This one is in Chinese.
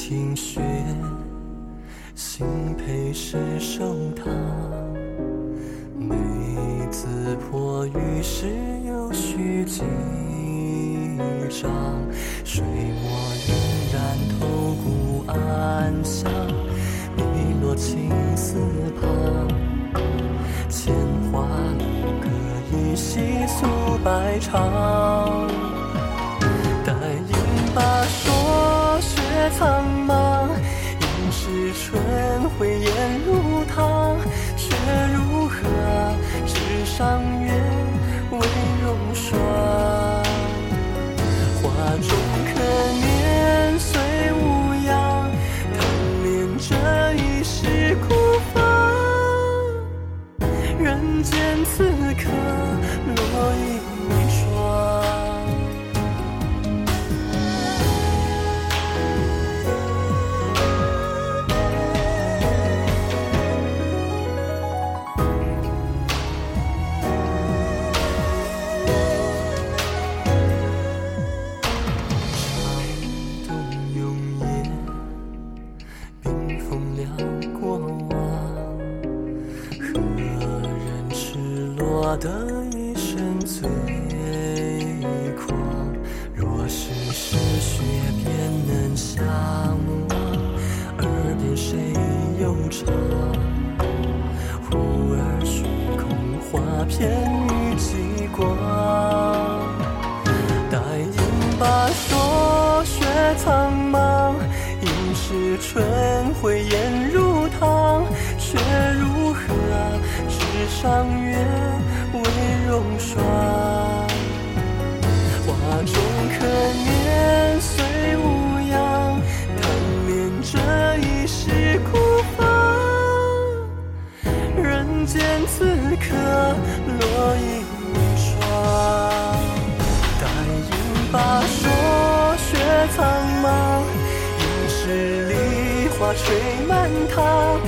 听雪，心配诗盛唐。梅子破雨时又续几章，水墨晕染透骨暗香，碧落青丝旁，千花一隔一夕诉白长。春回烟如汤，雪如何？只上月，赤裸的一身最狂？若是失血便能相忘，耳边谁又唱？忽而虚空花片与极光。待饮罢说雪苍茫，应是春回烟如汤，却如何？纸上月，融霜。画中可年岁无恙，贪恋这一世孤芳。人间此刻落一霜。待饮罢说雪苍茫，应是梨花吹满堂，